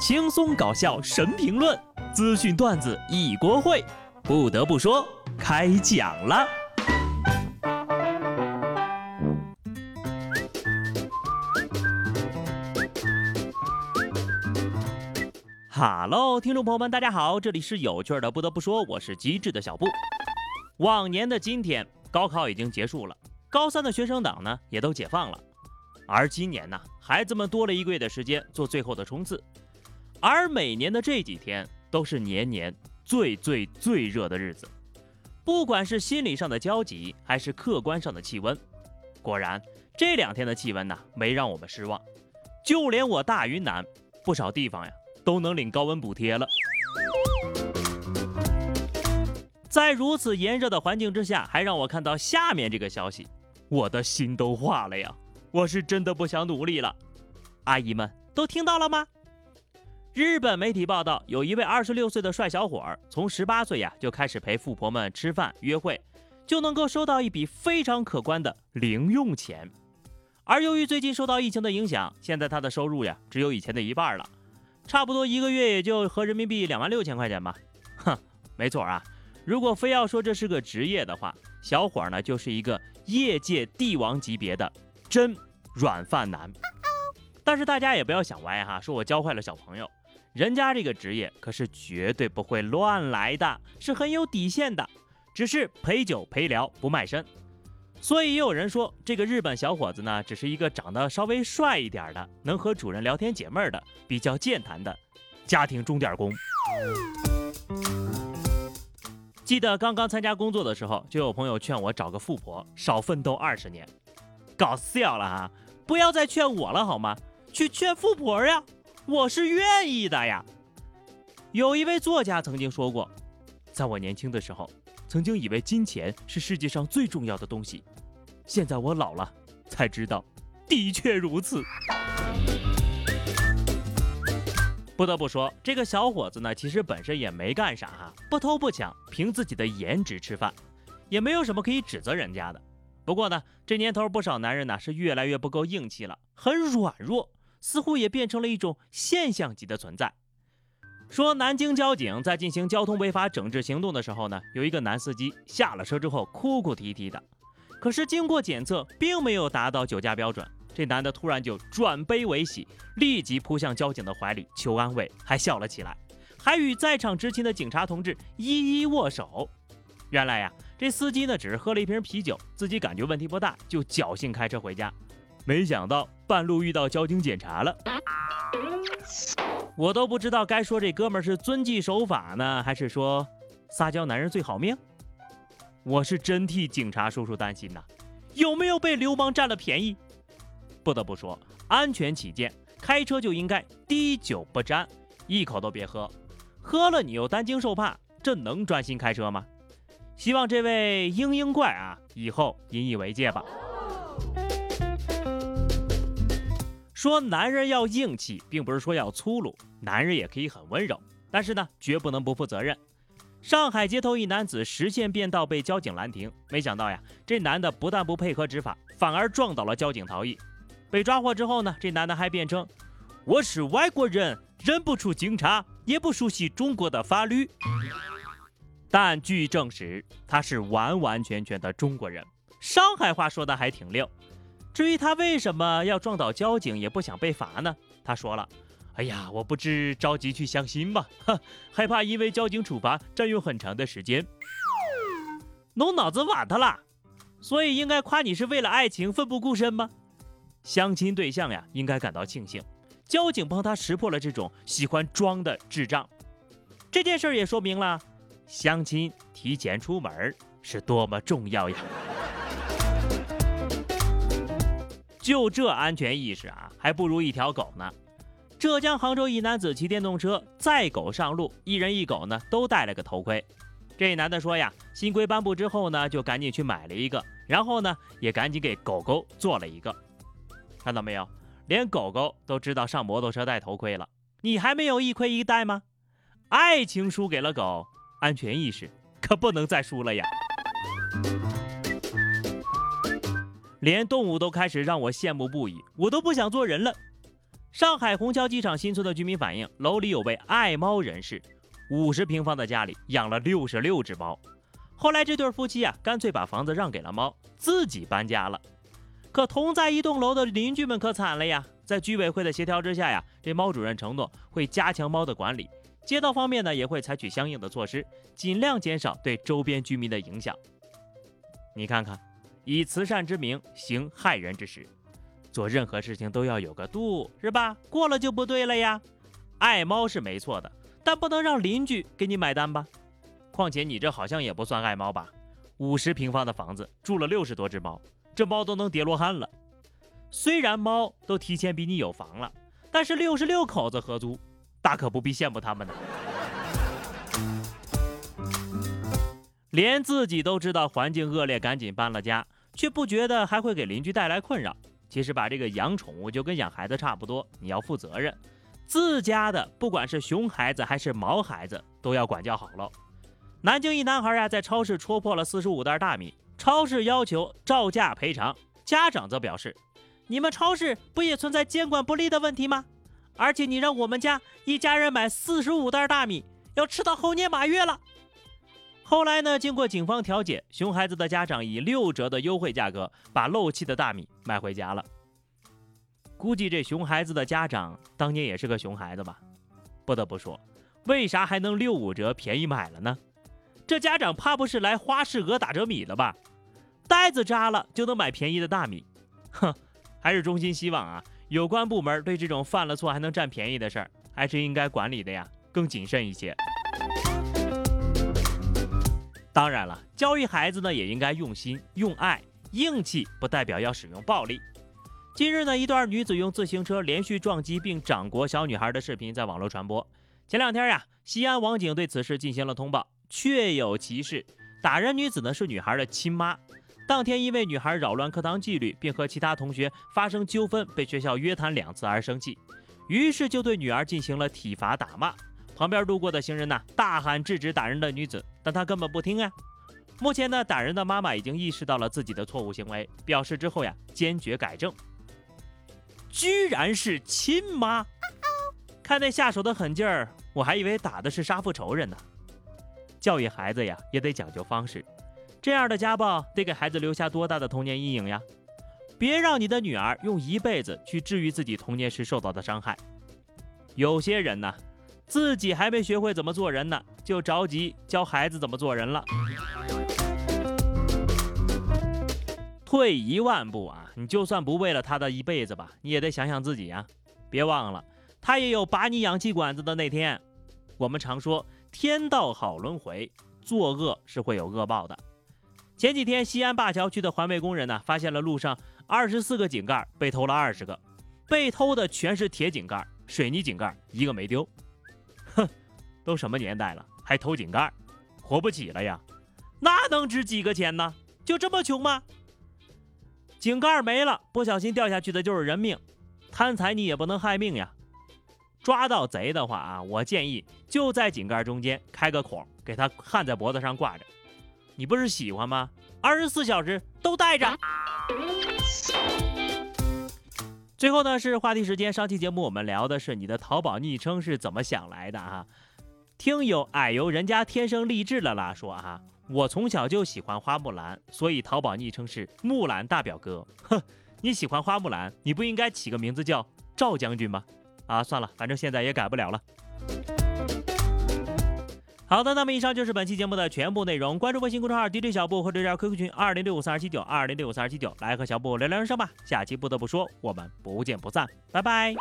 轻松搞笑神评论，资讯段子一锅烩。不得不说，开讲了。哈喽，听众朋友们，大家好，这里是有趣的。不得不说，我是机智的小布。往年的今天，高考已经结束了，高三的学生党呢也都解放了，而今年呢，孩子们多了一个月的时间做最后的冲刺。而每年的这几天都是年年最最最热的日子，不管是心理上的焦急，还是客观上的气温，果然这两天的气温呢没让我们失望，就连我大云南不少地方呀都能领高温补贴了。在如此炎热的环境之下，还让我看到下面这个消息，我的心都化了呀！我是真的不想努力了，阿姨们都听到了吗？日本媒体报道，有一位二十六岁的帅小伙儿，从十八岁呀就开始陪富婆们吃饭约会，就能够收到一笔非常可观的零用钱。而由于最近受到疫情的影响，现在他的收入呀只有以前的一半了，差不多一个月也就合人民币两万六千块钱吧。哼，没错啊，如果非要说这是个职业的话，小伙儿呢就是一个业界帝王级别的真软饭男。但是大家也不要想歪哈，说我教坏了小朋友。人家这个职业可是绝对不会乱来的，是很有底线的，只是陪酒陪聊不卖身。所以也有人说，这个日本小伙子呢，只是一个长得稍微帅一点的，能和主人聊天解闷的，比较健谈的家庭钟点工。记得刚刚参加工作的时候，就有朋友劝我找个富婆，少奋斗二十年。搞笑了哈，不要再劝我了好吗？去劝富婆呀！我是愿意的呀。有一位作家曾经说过，在我年轻的时候，曾经以为金钱是世界上最重要的东西，现在我老了才知道，的确如此。不得不说，这个小伙子呢，其实本身也没干啥哈，不偷不抢，凭自己的颜值吃饭，也没有什么可以指责人家的。不过呢，这年头不少男人呢是越来越不够硬气了，很软弱。似乎也变成了一种现象级的存在。说南京交警在进行交通违法整治行动的时候呢，有一个男司机下了车之后哭哭啼啼的，可是经过检测并没有达到酒驾标准。这男的突然就转悲为喜，立即扑向交警的怀里求安慰，还笑了起来，还与在场执勤的警察同志一一握手。原来呀，这司机呢只是喝了一瓶啤酒，自己感觉问题不大，就侥幸开车回家。没想到半路遇到交警检查了，我都不知道该说这哥们是遵纪守法呢，还是说撒娇男人最好命。我是真替警察叔叔担心呐，有没有被流氓占了便宜？不得不说，安全起见，开车就应该滴酒不沾，一口都别喝，喝了你又担惊受怕，这能专心开车吗？希望这位嘤嘤怪啊，以后引以为戒吧。说男人要硬气，并不是说要粗鲁，男人也可以很温柔，但是呢，绝不能不负责任。上海街头一男子实线变道被交警拦停，没想到呀，这男的不但不配合执法，反而撞倒了交警逃逸。被抓获之后呢，这男的还辩称：“我是外国人，认不出警察，也不熟悉中国的法律。”但据证实，他是完完全全的中国人，上海话说的还挺溜。至于他为什么要撞倒交警，也不想被罚呢？他说了：“哎呀，我不知着急去相亲吧，哈，害怕因为交警处罚占用很长的时间，弄脑子瓦特了。所以应该夸你是为了爱情奋不顾身吗？相亲对象呀，应该感到庆幸，交警帮他识破了这种喜欢装的智障。这件事也说明了，相亲提前出门是多么重要呀。”就这安全意识啊，还不如一条狗呢。浙江杭州一男子骑电动车载狗上路，一人一狗呢都戴了个头盔。这男的说呀，新规颁布之后呢，就赶紧去买了一个，然后呢也赶紧给狗狗做了一个。看到没有，连狗狗都知道上摩托车戴头盔了，你还没有一盔一戴吗？爱情输给了狗，安全意识可不能再输了呀。连动物都开始让我羡慕不已，我都不想做人了。上海虹桥机场新村的居民反映，楼里有位爱猫人士，五十平方的家里养了六十六只猫。后来这对夫妻啊，干脆把房子让给了猫，自己搬家了。可同在一栋楼的邻居们可惨了呀！在居委会的协调之下呀，这猫主任承诺会加强猫的管理，街道方面呢也会采取相应的措施，尽量减少对周边居民的影响。你看看，以慈善之名行害人之实。做任何事情都要有个度，是吧？过了就不对了呀。爱猫是没错的，但不能让邻居给你买单吧？况且你这好像也不算爱猫吧？五十平方的房子住了六十多只猫，这猫都能叠罗汉了。虽然猫都提前比你有房了，但是六十六口子合租，大可不必羡慕他们呢。连自己都知道环境恶劣，赶紧搬了家，却不觉得还会给邻居带来困扰。其实把这个养宠物就跟养孩子差不多，你要负责任。自家的不管是熊孩子还是毛孩子，都要管教好喽。南京一男孩呀，在超市戳破了四十五袋大米，超市要求照价赔偿，家长则表示：“你们超市不也存在监管不力的问题吗？而且你让我们家一家人买四十五袋大米，要吃到猴年马月了。”后来呢？经过警方调解，熊孩子的家长以六折的优惠价格把漏气的大米买回家了。估计这熊孩子的家长当年也是个熊孩子吧？不得不说，为啥还能六五折便宜买了呢？这家长怕不是来花市额打折米了吧？袋子扎了就能买便宜的大米？哼，还是衷心希望啊，有关部门对这种犯了错还能占便宜的事儿，还是应该管理的呀更谨慎一些。当然了，教育孩子呢也应该用心用爱，硬气不代表要使用暴力。近日呢，一段女子用自行车连续撞击并掌掴小女孩的视频在网络传播。前两天呀，西安网警对此事进行了通报，确有其事。打人女子呢是女孩的亲妈，当天因为女孩扰乱课堂纪律，并和其他同学发生纠纷，被学校约谈两次而生气，于是就对女儿进行了体罚打骂。旁边路过的行人呐，大喊制止打人的女子，但他根本不听啊。目前呢，打人的妈妈已经意识到了自己的错误行为，表示之后呀，坚决改正。居然是亲妈，看那下手的狠劲儿，我还以为打的是杀父仇人呢。教育孩子呀，也得讲究方式，这样的家暴得给孩子留下多大的童年阴影呀？别让你的女儿用一辈子去治愈自己童年时受到的伤害。有些人呢。自己还没学会怎么做人呢，就着急教孩子怎么做人了。退一万步啊，你就算不为了他的一辈子吧，你也得想想自己呀。别忘了，他也有拔你氧气管子的那天。我们常说天道好轮回，作恶是会有恶报的。前几天，西安灞桥区的环卫工人呢，发现了路上二十四个井盖被偷了二十个，被偷的全是铁井盖，水泥井盖一个没丢。都什么年代了，还偷井盖，活不起了呀？那能值几个钱呢？就这么穷吗？井盖没了，不小心掉下去的就是人命。贪财你也不能害命呀。抓到贼的话啊，我建议就在井盖中间开个孔，给他焊在脖子上挂着。你不是喜欢吗？二十四小时都带着。最后呢是话题时间，上期节目我们聊的是你的淘宝昵称是怎么想来的啊？听友矮油人家天生丽质了啦说啊，我从小就喜欢花木兰，所以淘宝昵称是木兰大表哥。哼，你喜欢花木兰，你不应该起个名字叫赵将军吗？啊，算了，反正现在也改不了了。好的，那么以上就是本期节目的全部内容。关注微信公众号 DJ 小布或者加 QQ 群二零六五三二七九二零六五三二七九，来和小布聊聊人生吧。下期不得不说，我们不见不散，拜拜。